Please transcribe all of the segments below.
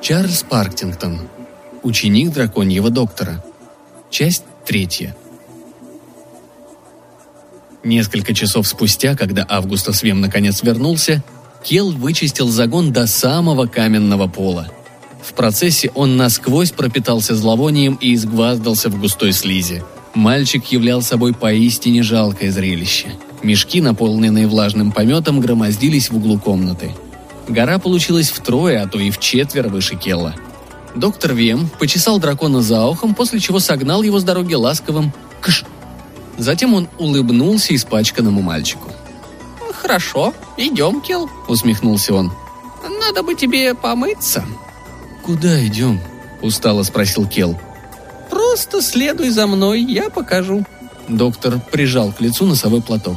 Чарльз Парктингтон. Ученик драконьего доктора. Часть третья. Несколько часов спустя, когда Августа Свем наконец вернулся, Кел вычистил загон до самого каменного пола. В процессе он насквозь пропитался зловонием и изгваздался в густой слизи. Мальчик являл собой поистине жалкое зрелище. Мешки, наполненные влажным пометом, громоздились в углу комнаты. Гора получилась втрое, а то и в четверо выше Келла. Доктор Вем почесал дракона за ухом, после чего согнал его с дороги ласковым «кш». Затем он улыбнулся испачканному мальчику. «Хорошо, идем, Кел», — усмехнулся он. «Надо бы тебе помыться». «Куда идем?» — устало спросил Кел. «Просто следуй за мной, я покажу». Доктор прижал к лицу носовой платок.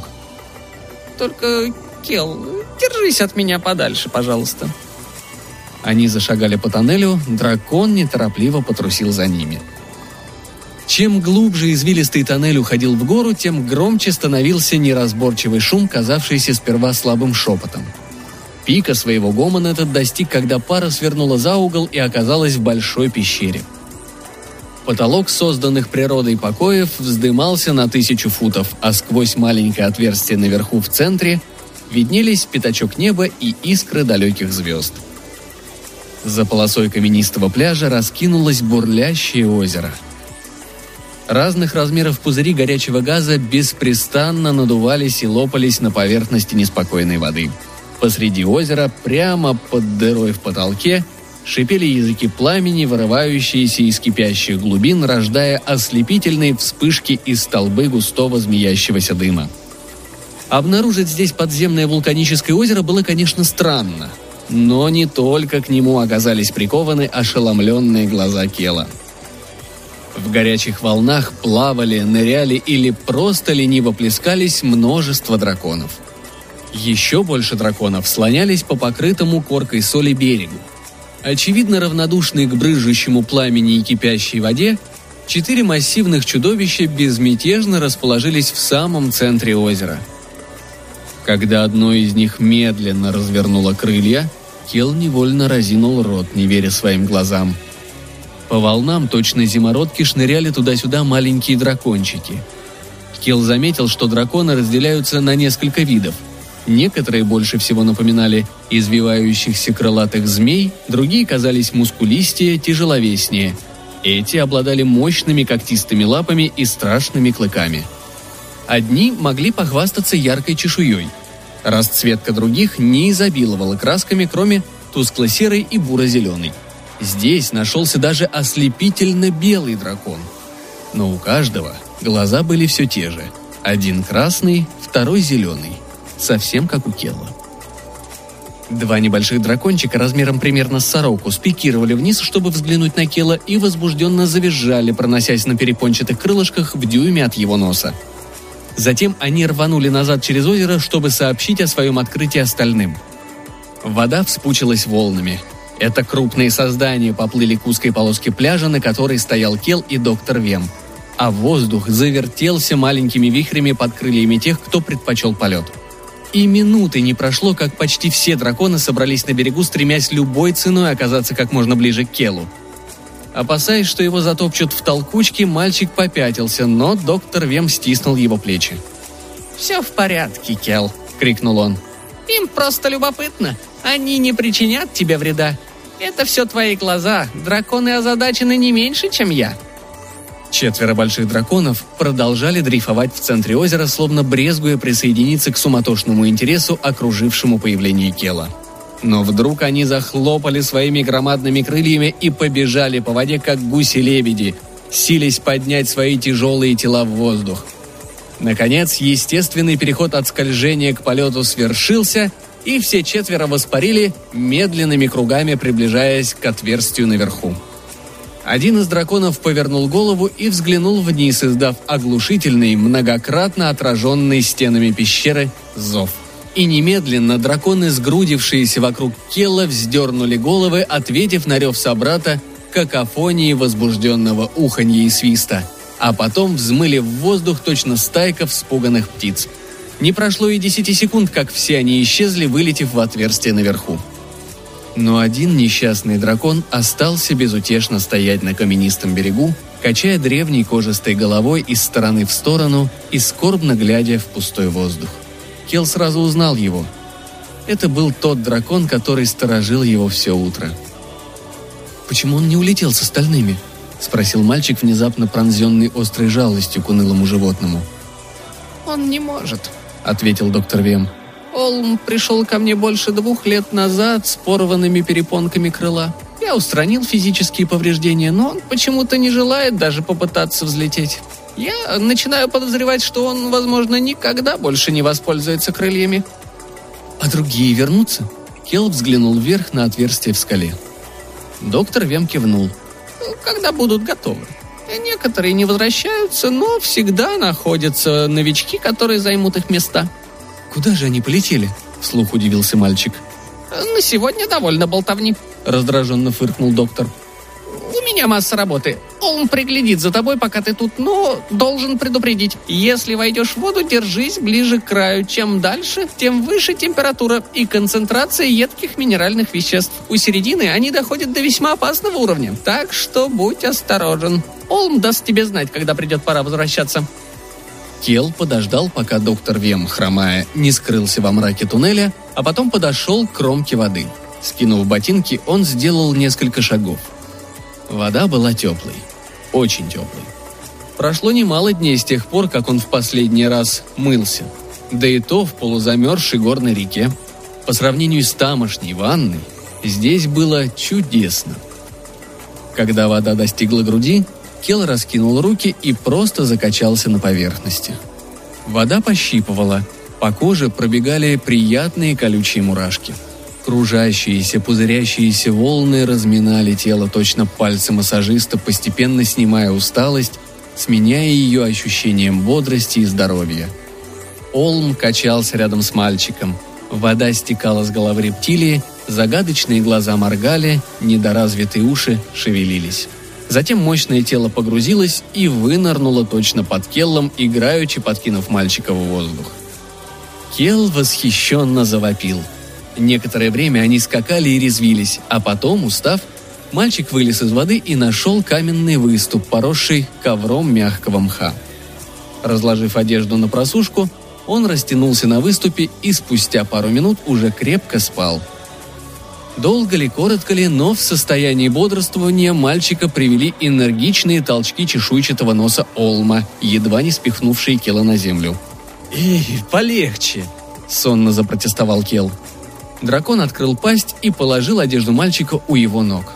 «Только, Кел, держись от меня подальше, пожалуйста». Они зашагали по тоннелю, дракон неторопливо потрусил за ними. Чем глубже извилистый тоннель уходил в гору, тем громче становился неразборчивый шум, казавшийся сперва слабым шепотом. Пика своего гомона этот достиг, когда пара свернула за угол и оказалась в большой пещере. Потолок созданных природой покоев вздымался на тысячу футов, а сквозь маленькое отверстие наверху в центре виднелись пятачок неба и искры далеких звезд. За полосой каменистого пляжа раскинулось бурлящее озеро – Разных размеров пузыри горячего газа беспрестанно надувались и лопались на поверхности неспокойной воды. Посреди озера, прямо под дырой в потолке, шипели языки пламени, вырывающиеся из кипящих глубин, рождая ослепительные вспышки из столбы густого змеящегося дыма. Обнаружить здесь подземное вулканическое озеро было, конечно, странно. Но не только к нему оказались прикованы ошеломленные глаза Кела – в горячих волнах плавали, ныряли или просто лениво плескались множество драконов. Еще больше драконов слонялись по покрытому коркой соли берегу. Очевидно равнодушные к брызжущему пламени и кипящей воде, четыре массивных чудовища безмятежно расположились в самом центре озера. Когда одно из них медленно развернуло крылья, Кел невольно разинул рот, не веря своим глазам – по волнам точно зимородки шныряли туда-сюда маленькие дракончики. Кел заметил, что драконы разделяются на несколько видов. Некоторые больше всего напоминали извивающихся крылатых змей, другие казались мускулистее, тяжеловеснее. Эти обладали мощными когтистыми лапами и страшными клыками. Одни могли похвастаться яркой чешуей. Расцветка других не изобиловала красками, кроме тускло-серой и буро-зеленой – Здесь нашелся даже ослепительно белый дракон. Но у каждого глаза были все те же. Один красный, второй зеленый. Совсем как у Келла. Два небольших дракончика размером примерно с сороку спикировали вниз, чтобы взглянуть на Кела, и возбужденно завизжали, проносясь на перепончатых крылышках в дюйме от его носа. Затем они рванули назад через озеро, чтобы сообщить о своем открытии остальным. Вода вспучилась волнами. Это крупные создания поплыли к узкой полоске пляжа, на которой стоял Кел и доктор Вем. А воздух завертелся маленькими вихрями под крыльями тех, кто предпочел полет. И минуты не прошло, как почти все драконы собрались на берегу, стремясь любой ценой оказаться как можно ближе к Келу. Опасаясь, что его затопчут в толкучке, мальчик попятился, но доктор Вем стиснул его плечи. «Все в порядке, Кел», — крикнул он. «Им просто любопытно. Они не причинят тебе вреда. Это все твои глаза. Драконы озадачены не меньше, чем я». Четверо больших драконов продолжали дрейфовать в центре озера, словно брезгуя присоединиться к суматошному интересу, окружившему появление Кела. Но вдруг они захлопали своими громадными крыльями и побежали по воде, как гуси-лебеди, сились поднять свои тяжелые тела в воздух. Наконец, естественный переход от скольжения к полету свершился, и все четверо воспарили, медленными кругами приближаясь к отверстию наверху. Один из драконов повернул голову и взглянул вниз, издав оглушительный, многократно отраженный стенами пещеры зов. И немедленно драконы, сгрудившиеся вокруг Келла, вздернули головы, ответив на рев собрата какофонии возбужденного уханья и свиста. а потом взмыли в воздух точно стайка вспуганных птиц. Не прошло и десяти секунд, как все они исчезли, вылетев в отверстие наверху. Но один несчастный дракон остался безутешно стоять на каменистом берегу, качая древней кожистой головой из стороны в сторону и скорбно глядя в пустой воздух. Кел сразу узнал его. Это был тот дракон, который сторожил его все утро. «Почему он не улетел с остальными?» — спросил мальчик, внезапно пронзенный острой жалостью к унылому животному. «Он не может», — ответил доктор Вем. Олм пришел ко мне больше двух лет назад с порванными перепонками крыла. Я устранил физические повреждения, но он почему-то не желает даже попытаться взлететь. Я начинаю подозревать, что он, возможно, никогда больше не воспользуется крыльями. А другие вернутся? Келл взглянул вверх на отверстие в скале. Доктор Вем кивнул. Когда будут готовы. Некоторые не возвращаются, но всегда находятся новички, которые займут их места. «Куда же они полетели?» – вслух удивился мальчик. «На сегодня довольно болтовни», – раздраженно фыркнул доктор. «У меня масса работы. Он приглядит за тобой, пока ты тут, но должен предупредить. Если войдешь в воду, держись ближе к краю. Чем дальше, тем выше температура и концентрация едких минеральных веществ. У середины они доходят до весьма опасного уровня, так что будь осторожен. Олм даст тебе знать, когда придет пора возвращаться». Кел подождал, пока доктор Вем, хромая, не скрылся во мраке туннеля, а потом подошел к кромке воды. Скинув ботинки, он сделал несколько шагов. Вода была теплой. Очень теплой. Прошло немало дней с тех пор, как он в последний раз мылся. Да и то в полузамерзшей горной реке. По сравнению с тамошней ванной, здесь было чудесно. Когда вода достигла груди, Кел раскинул руки и просто закачался на поверхности. Вода пощипывала, по коже пробегали приятные колючие мурашки. Кружащиеся, пузырящиеся волны разминали тело точно пальцы массажиста, постепенно снимая усталость, сменяя ее ощущением бодрости и здоровья. Олм качался рядом с мальчиком. Вода стекала с головы рептилии, загадочные глаза моргали, недоразвитые уши шевелились. Затем мощное тело погрузилось и вынырнуло точно под Келлом, играючи подкинув мальчика в воздух. Келл восхищенно завопил. Некоторое время они скакали и резвились, а потом, устав, мальчик вылез из воды и нашел каменный выступ, поросший ковром мягкого мха. Разложив одежду на просушку, он растянулся на выступе и спустя пару минут уже крепко спал – Долго ли, коротко ли, но в состоянии бодрствования мальчика привели энергичные толчки чешуйчатого носа Олма, едва не спихнувшие Кела на землю. «Эй, полегче!» – сонно запротестовал Кел. Дракон открыл пасть и положил одежду мальчика у его ног.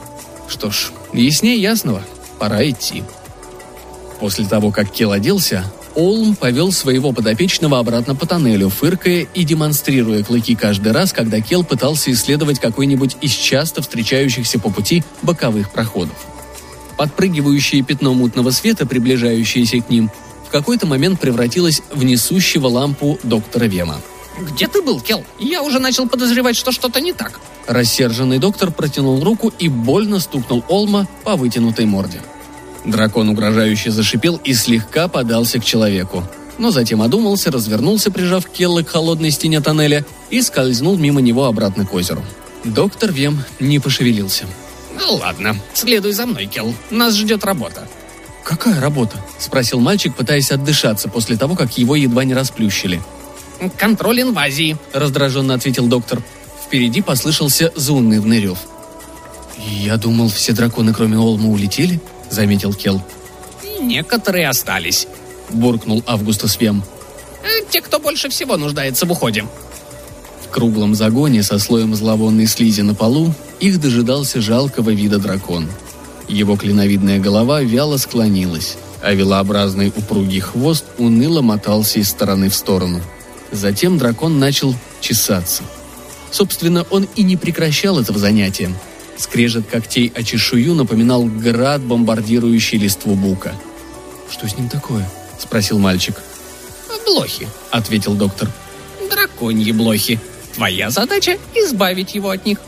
Что ж, яснее ясного, пора идти. После того, как Кел оделся, Олм повел своего подопечного обратно по тоннелю, фыркая и демонстрируя клыки каждый раз, когда Кел пытался исследовать какой-нибудь из часто встречающихся по пути боковых проходов. Подпрыгивающее пятно мутного света, приближающееся к ним, в какой-то момент превратилось в несущего лампу доктора Вема. «Где ты был, Кел? Я уже начал подозревать, что что-то не так». Рассерженный доктор протянул руку и больно стукнул Олма по вытянутой морде. Дракон угрожающе зашипел и слегка подался к человеку. Но затем одумался, развернулся, прижав Келла к холодной стене тоннеля, и скользнул мимо него обратно к озеру. Доктор Вем не пошевелился. «Ну ладно, следуй за мной, Келл. Нас ждет работа». «Какая работа?» – спросил мальчик, пытаясь отдышаться после того, как его едва не расплющили. «Контроль инвазии», – раздраженно ответил доктор. Впереди послышался заунывный рев. «Я думал, все драконы, кроме Олма, улетели?» — заметил Кел. «Некоторые остались», — буркнул Августус Вем. «Э, «Те, кто больше всего нуждается в уходе». В круглом загоне со слоем зловонной слизи на полу их дожидался жалкого вида дракон. Его клиновидная голова вяло склонилась, а велообразный упругий хвост уныло мотался из стороны в сторону. Затем дракон начал чесаться. Собственно, он и не прекращал этого занятия — Скрежет когтей о чешую напоминал град, бомбардирующий листву бука. «Что с ним такое?» – спросил мальчик. «Блохи», – ответил доктор. «Драконьи блохи. Твоя задача – избавить его от них.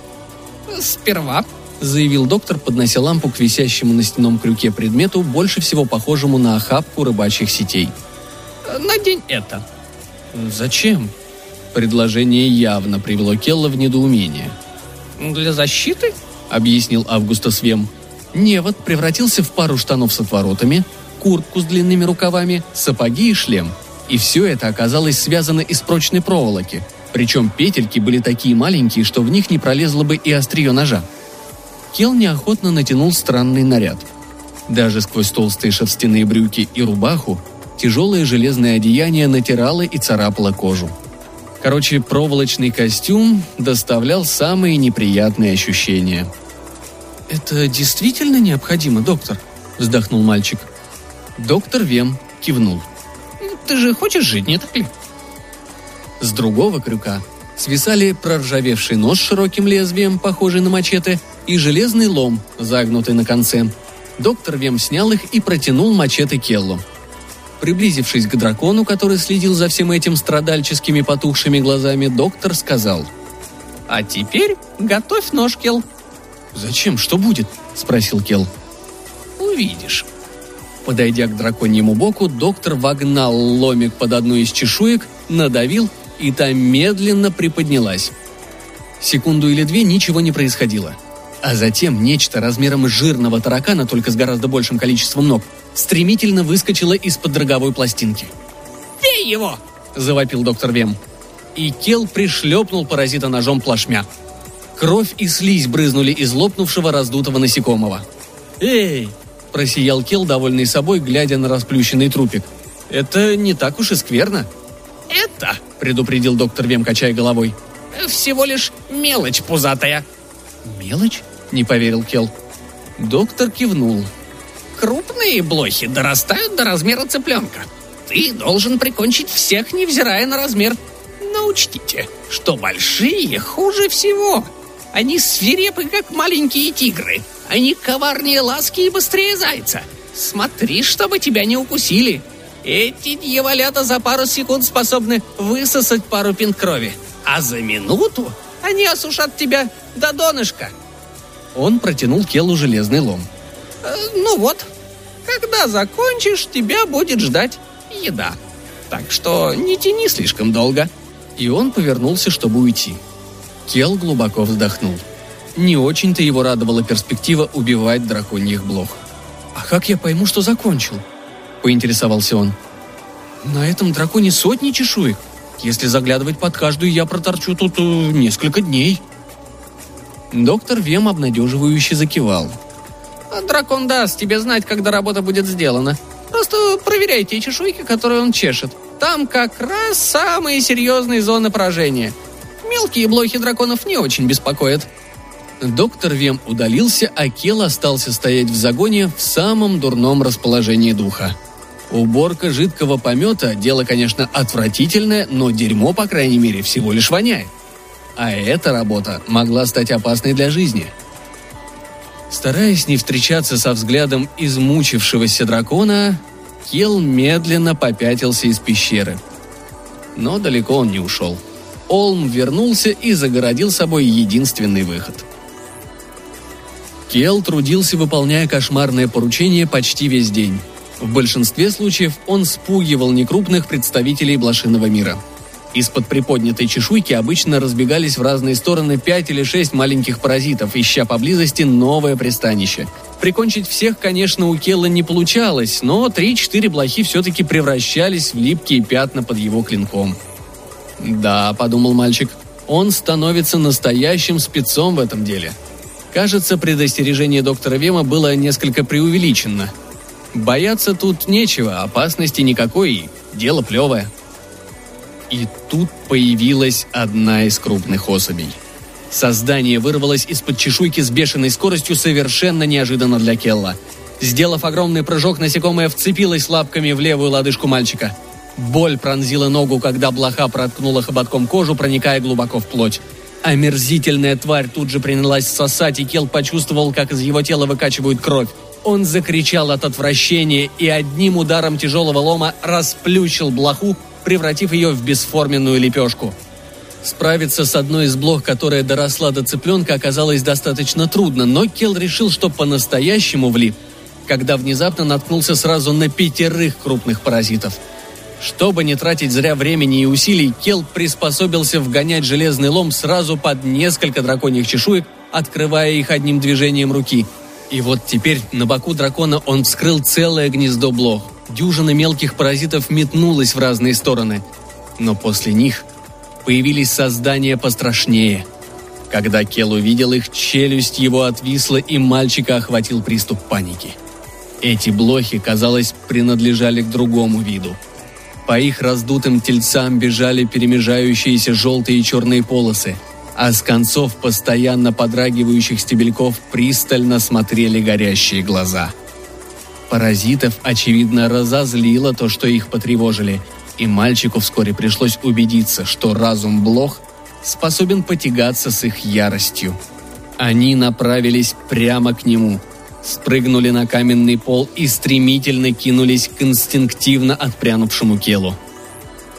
Сперва заявил доктор, поднося лампу к висящему на стенном крюке предмету, больше всего похожему на охапку рыбачьих сетей. «Надень это». «Зачем?» Предложение явно привело Келла в недоумение. «Для защиты?» — объяснил Августас Вем. Невод превратился в пару штанов с отворотами, куртку с длинными рукавами, сапоги и шлем. И все это оказалось связано из прочной проволоки. Причем петельки были такие маленькие, что в них не пролезло бы и острие ножа. Кел неохотно натянул странный наряд. Даже сквозь толстые шерстяные брюки и рубаху тяжелое железное одеяние натирало и царапало кожу. Короче, проволочный костюм доставлял самые неприятные ощущения. «Это действительно необходимо, доктор?» – вздохнул мальчик. Доктор Вем кивнул. «Ты же хочешь жить, не так ли?» С другого крюка свисали проржавевший нож с широким лезвием, похожий на мачете, и железный лом, загнутый на конце. Доктор Вем снял их и протянул мачете Келлу – Приблизившись к дракону, который следил за всем этим страдальческими потухшими глазами, доктор сказал. «А теперь готовь нож, Кел». «Зачем? Что будет?» – спросил Кел. «Увидишь». Подойдя к драконьему боку, доктор вогнал ломик под одну из чешуек, надавил, и та медленно приподнялась. Секунду или две ничего не происходило. А затем нечто размером жирного таракана, только с гораздо большим количеством ног, стремительно выскочила из-под роговой пластинки. «Бей его!» – завопил доктор Вем. И Кел пришлепнул паразита ножом плашмя. Кровь и слизь брызнули из лопнувшего раздутого насекомого. «Эй!» – просиял Кел, довольный собой, глядя на расплющенный трупик. «Это не так уж и скверно». «Это», – предупредил доктор Вем, качая головой. «Всего лишь мелочь пузатая». «Мелочь?» – не поверил Кел. Доктор кивнул. Крупные блохи дорастают до размера цыпленка. Ты должен прикончить всех, невзирая на размер. Но учтите, что большие хуже всего. Они свирепы, как маленькие тигры. Они коварнее ласки и быстрее зайца. Смотри, чтобы тебя не укусили. Эти дьяволята за пару секунд способны высосать пару пинт крови. А за минуту они осушат тебя до донышка. Он протянул Келу железный лом. Э, ну вот, когда закончишь, тебя будет ждать еда. Так что не тяни слишком долго. И он повернулся, чтобы уйти. Кел глубоко вздохнул. Не очень-то его радовала перспектива убивать драконьих блох. «А как я пойму, что закончил?» – поинтересовался он. «На этом драконе сотни чешуек. Если заглядывать под каждую, я проторчу тут э, несколько дней». Доктор Вем обнадеживающе закивал – Дракон даст тебе знать, когда работа будет сделана. Просто проверяй те чешуйки, которые он чешет. Там как раз самые серьезные зоны поражения. Мелкие блохи драконов не очень беспокоят. Доктор Вем удалился, а Кел остался стоять в загоне в самом дурном расположении духа. Уборка жидкого помета – дело, конечно, отвратительное, но дерьмо, по крайней мере, всего лишь воняет. А эта работа могла стать опасной для жизни – Стараясь не встречаться со взглядом измучившегося дракона, Кел медленно попятился из пещеры. Но далеко он не ушел. Олм вернулся и загородил собой единственный выход. Кел трудился, выполняя кошмарное поручение почти весь день. В большинстве случаев он спугивал некрупных представителей блошиного мира – из-под приподнятой чешуйки обычно разбегались в разные стороны пять или шесть маленьких паразитов, ища поблизости новое пристанище. Прикончить всех, конечно, у Келла не получалось, но три-четыре блохи все-таки превращались в липкие пятна под его клинком. «Да», — подумал мальчик, — «он становится настоящим спецом в этом деле». Кажется, предостережение доктора Вема было несколько преувеличено. Бояться тут нечего, опасности никакой, дело плевое. И тут появилась одна из крупных особей. Создание вырвалось из-под чешуйки с бешеной скоростью совершенно неожиданно для Келла. Сделав огромный прыжок, насекомое вцепилось лапками в левую лодыжку мальчика. Боль пронзила ногу, когда блоха проткнула хоботком кожу, проникая глубоко в плоть. Омерзительная тварь тут же принялась сосать, и Кел почувствовал, как из его тела выкачивают кровь. Он закричал от отвращения и одним ударом тяжелого лома расплющил блоху, превратив ее в бесформенную лепешку. Справиться с одной из блох, которая доросла до цыпленка, оказалось достаточно трудно, но Кел решил, что по-настоящему влип, когда внезапно наткнулся сразу на пятерых крупных паразитов. Чтобы не тратить зря времени и усилий, Кел приспособился вгонять железный лом сразу под несколько драконьих чешуек, открывая их одним движением руки. И вот теперь на боку дракона он вскрыл целое гнездо блох. Дюжина мелких паразитов метнулась в разные стороны. Но после них появились создания пострашнее. Когда Кел увидел их, челюсть его отвисла, и мальчика охватил приступ паники. Эти блохи, казалось, принадлежали к другому виду. По их раздутым тельцам бежали перемежающиеся желтые и черные полосы, а с концов постоянно подрагивающих стебельков пристально смотрели горящие глаза. Паразитов, очевидно, разозлило то, что их потревожили – и мальчику вскоре пришлось убедиться, что разум Блох способен потягаться с их яростью. Они направились прямо к нему, спрыгнули на каменный пол и стремительно кинулись к инстинктивно отпрянувшему Келу.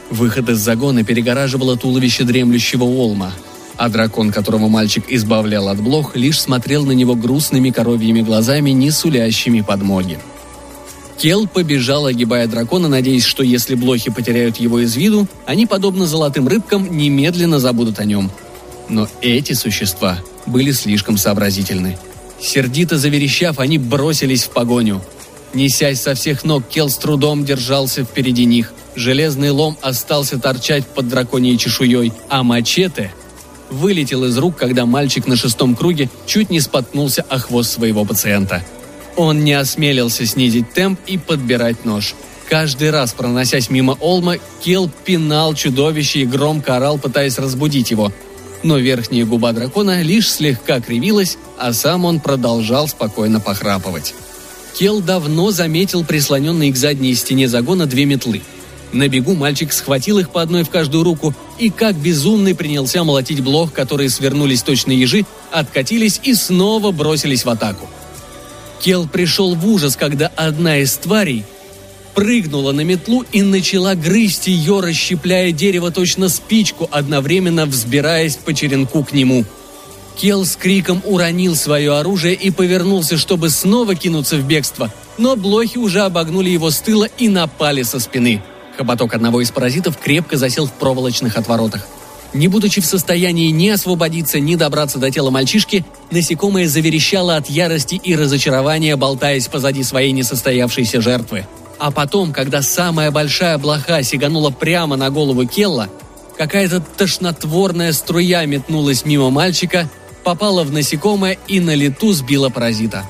Выход из загона перегораживало туловище дремлющего Олма, а дракон, которого мальчик избавлял от блох, лишь смотрел на него грустными коровьими глазами, не сулящими подмоги. Кел побежал, огибая дракона, надеясь, что если блохи потеряют его из виду, они, подобно золотым рыбкам, немедленно забудут о нем. Но эти существа были слишком сообразительны. Сердито заверещав, они бросились в погоню. Несясь со всех ног, Кел с трудом держался впереди них. Железный лом остался торчать под драконьей чешуей, а мачете вылетел из рук, когда мальчик на шестом круге чуть не споткнулся о хвост своего пациента – он не осмелился снизить темп и подбирать нож. Каждый раз, проносясь мимо Олма, Кел пинал чудовище и громко орал, пытаясь разбудить его. Но верхняя губа дракона лишь слегка кривилась, а сам он продолжал спокойно похрапывать. Кел давно заметил прислоненные к задней стене загона две метлы. На бегу мальчик схватил их по одной в каждую руку и как безумный принялся молотить блох, которые свернулись точно ежи, откатились и снова бросились в атаку. Кел пришел в ужас, когда одна из тварей прыгнула на метлу и начала грызть ее, расщепляя дерево точно спичку, одновременно взбираясь по черенку к нему. Кел с криком уронил свое оружие и повернулся, чтобы снова кинуться в бегство, но блохи уже обогнули его с тыла и напали со спины. Хоботок одного из паразитов крепко засел в проволочных отворотах. Не будучи в состоянии ни освободиться, ни добраться до тела мальчишки, насекомое заверещало от ярости и разочарования, болтаясь позади своей несостоявшейся жертвы. А потом, когда самая большая блоха сиганула прямо на голову Келла, какая-то тошнотворная струя метнулась мимо мальчика, попала в насекомое и на лету сбила паразита.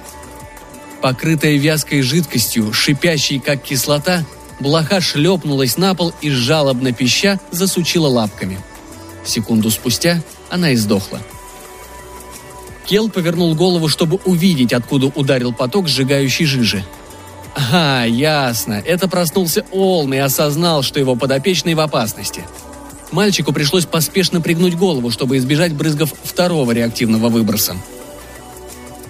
Покрытая вязкой жидкостью, шипящей как кислота, блоха шлепнулась на пол и жалобно пища засучила лапками – Секунду спустя она издохла. Кел повернул голову, чтобы увидеть, откуда ударил поток сжигающей жижи. А, ясно. Это проснулся Олм и осознал, что его подопечный в опасности. Мальчику пришлось поспешно пригнуть голову, чтобы избежать брызгов второго реактивного выброса.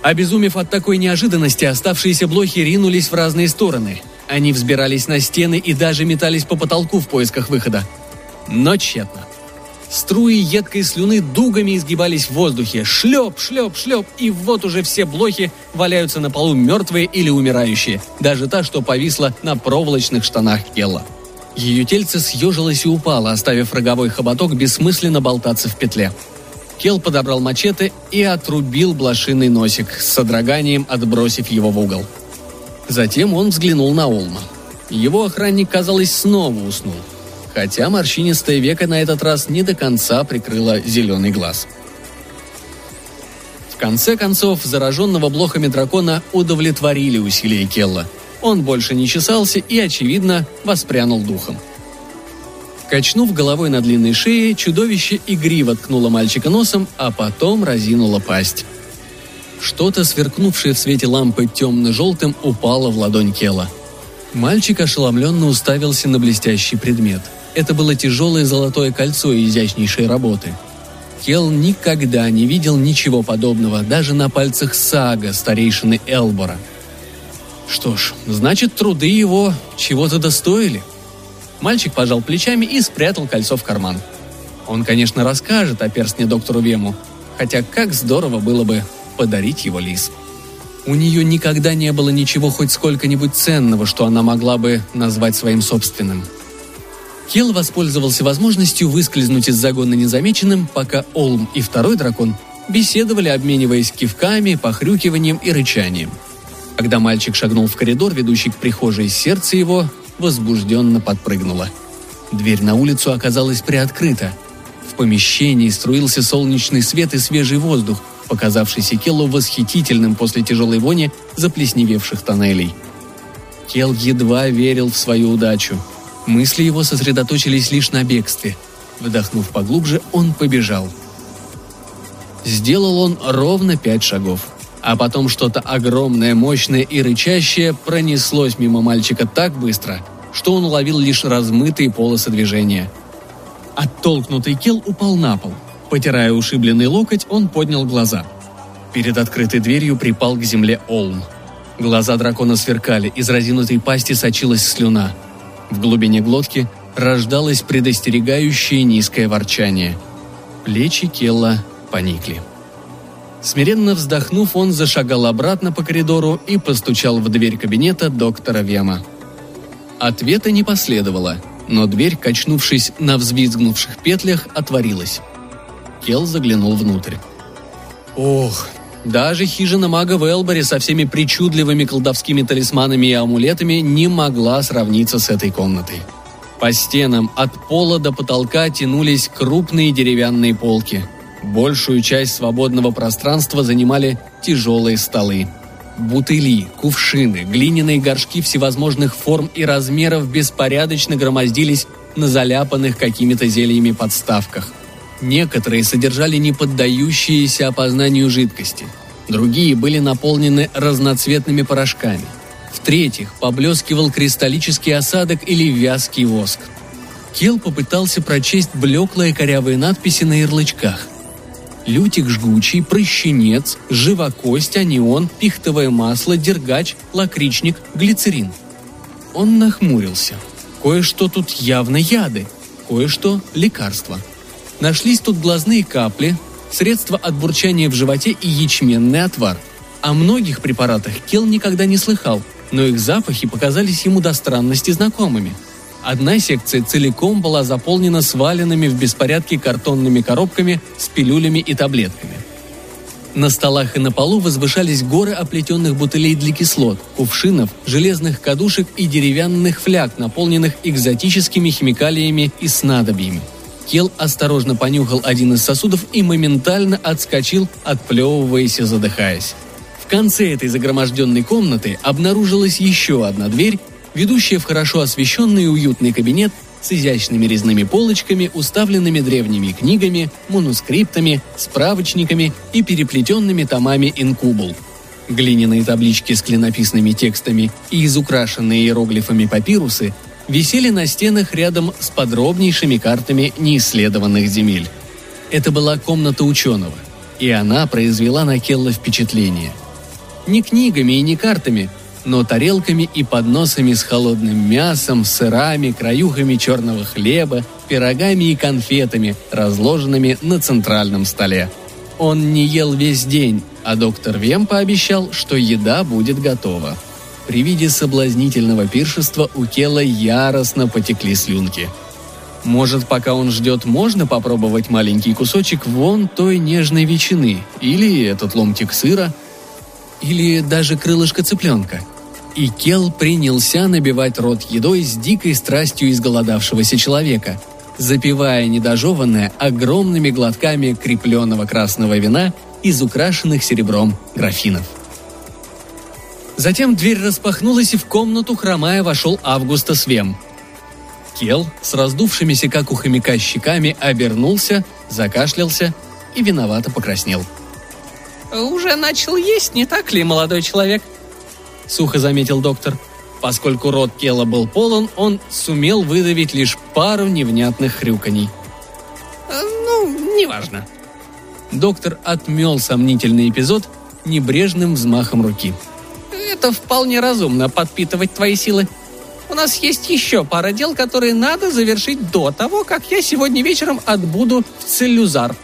Обезумев от такой неожиданности, оставшиеся блохи ринулись в разные стороны. Они взбирались на стены и даже метались по потолку в поисках выхода. Но тщетно. Струи едкой слюны дугами изгибались в воздухе. Шлеп, шлеп, шлеп, и вот уже все блохи валяются на полу мертвые или умирающие. Даже та, что повисла на проволочных штанах Келла. Ее тельце съежилось и упало, оставив роговой хоботок бессмысленно болтаться в петле. Кел подобрал мачете и отрубил блошиный носик, с содроганием отбросив его в угол. Затем он взглянул на Олма. Его охранник, казалось, снова уснул хотя морщинистое веко на этот раз не до конца прикрыло зеленый глаз. В конце концов, зараженного блохами дракона удовлетворили усилия Келла. Он больше не чесался и, очевидно, воспрянул духом. Качнув головой на длинной шее, чудовище игриво ткнуло мальчика носом, а потом разинуло пасть. Что-то, сверкнувшее в свете лампы темно-желтым, упало в ладонь Кела. Мальчик ошеломленно уставился на блестящий предмет – это было тяжелое золотое кольцо изящнейшей работы. Кел никогда не видел ничего подобного, даже на пальцах сага старейшины Элбора. Что ж, значит, труды его чего-то достоили. Мальчик пожал плечами и спрятал кольцо в карман. Он, конечно, расскажет о перстне доктору Вему, хотя как здорово было бы подарить его Лис. У нее никогда не было ничего хоть сколько-нибудь ценного, что она могла бы назвать своим собственным. Кел воспользовался возможностью выскользнуть из загона незамеченным, пока Олм и второй дракон беседовали, обмениваясь кивками, похрюкиванием и рычанием. Когда мальчик шагнул в коридор, ведущий к прихожей, сердце его возбужденно подпрыгнуло. Дверь на улицу оказалась приоткрыта. В помещении струился солнечный свет и свежий воздух, показавшийся Келлу восхитительным после тяжелой вони заплесневевших тоннелей. Кел едва верил в свою удачу. Мысли его сосредоточились лишь на бегстве. Вдохнув поглубже, он побежал. Сделал он ровно пять шагов. А потом что-то огромное, мощное и рычащее пронеслось мимо мальчика так быстро, что он уловил лишь размытые полосы движения. Оттолкнутый Кел упал на пол. Потирая ушибленный локоть, он поднял глаза. Перед открытой дверью припал к земле Олм. Глаза дракона сверкали, из разинутой пасти сочилась слюна. В глубине глотки рождалось предостерегающее низкое ворчание. Плечи Келла поникли. Смиренно вздохнув, он зашагал обратно по коридору и постучал в дверь кабинета доктора Вема. Ответа не последовало, но дверь, качнувшись на взвизгнувших петлях, отворилась. Кел заглянул внутрь. Ох, даже хижина мага Велбери со всеми причудливыми колдовскими талисманами и амулетами не могла сравниться с этой комнатой. По стенам от пола до потолка тянулись крупные деревянные полки. Большую часть свободного пространства занимали тяжелые столы. Бутыли, кувшины, глиняные горшки всевозможных форм и размеров беспорядочно громоздились на заляпанных какими-то зельями подставках – Некоторые содержали неподдающиеся опознанию жидкости, другие были наполнены разноцветными порошками. В-третьих, поблескивал кристаллический осадок или вязкий воск. Кел попытался прочесть блеклые корявые надписи на ярлычках. Лютик жгучий, прыщенец, живокость, анион, пихтовое масло, дергач, лакричник, глицерин. Он нахмурился. Кое-что тут явно яды, кое-что лекарства – Нашлись тут глазные капли, средства от бурчания в животе и ячменный отвар. О многих препаратах Кел никогда не слыхал, но их запахи показались ему до странности знакомыми. Одна секция целиком была заполнена сваленными в беспорядке картонными коробками с пилюлями и таблетками. На столах и на полу возвышались горы оплетенных бутылей для кислот, кувшинов, железных кадушек и деревянных фляг, наполненных экзотическими химикалиями и снадобьями – Кел осторожно понюхал один из сосудов и моментально отскочил, отплевываясь и задыхаясь. В конце этой загроможденной комнаты обнаружилась еще одна дверь, ведущая в хорошо освещенный и уютный кабинет с изящными резными полочками, уставленными древними книгами, манускриптами, справочниками и переплетенными томами инкубул. Глиняные таблички с клинописными текстами и изукрашенные иероглифами папирусы висели на стенах рядом с подробнейшими картами неисследованных земель. Это была комната ученого, и она произвела на Келла впечатление. Не книгами и не картами, но тарелками и подносами с холодным мясом, сырами, краюхами черного хлеба, пирогами и конфетами, разложенными на центральном столе. Он не ел весь день, а доктор Вем пообещал, что еда будет готова. При виде соблазнительного пиршества у Кела яростно потекли слюнки. Может, пока он ждет, можно попробовать маленький кусочек вон той нежной ветчины, или этот ломтик сыра, или даже крылышко цыпленка. И Кел принялся набивать рот едой с дикой страстью изголодавшегося человека, запивая недожеванное огромными глотками крепленного красного вина из украшенных серебром графинов. Затем дверь распахнулась, и в комнату, хромая, вошел Августа Свем. Кел, с раздувшимися, как у хомяка, щеками, обернулся, закашлялся и виновато покраснел. «Уже начал есть, не так ли, молодой человек?» — сухо заметил доктор. Поскольку рот Кела был полон, он сумел выдавить лишь пару невнятных хрюканий. «Э, «Ну, неважно». Доктор отмел сомнительный эпизод небрежным взмахом руки – это вполне разумно подпитывать твои силы. У нас есть еще пара дел, которые надо завершить до того, как я сегодня вечером отбуду в Целлюзар.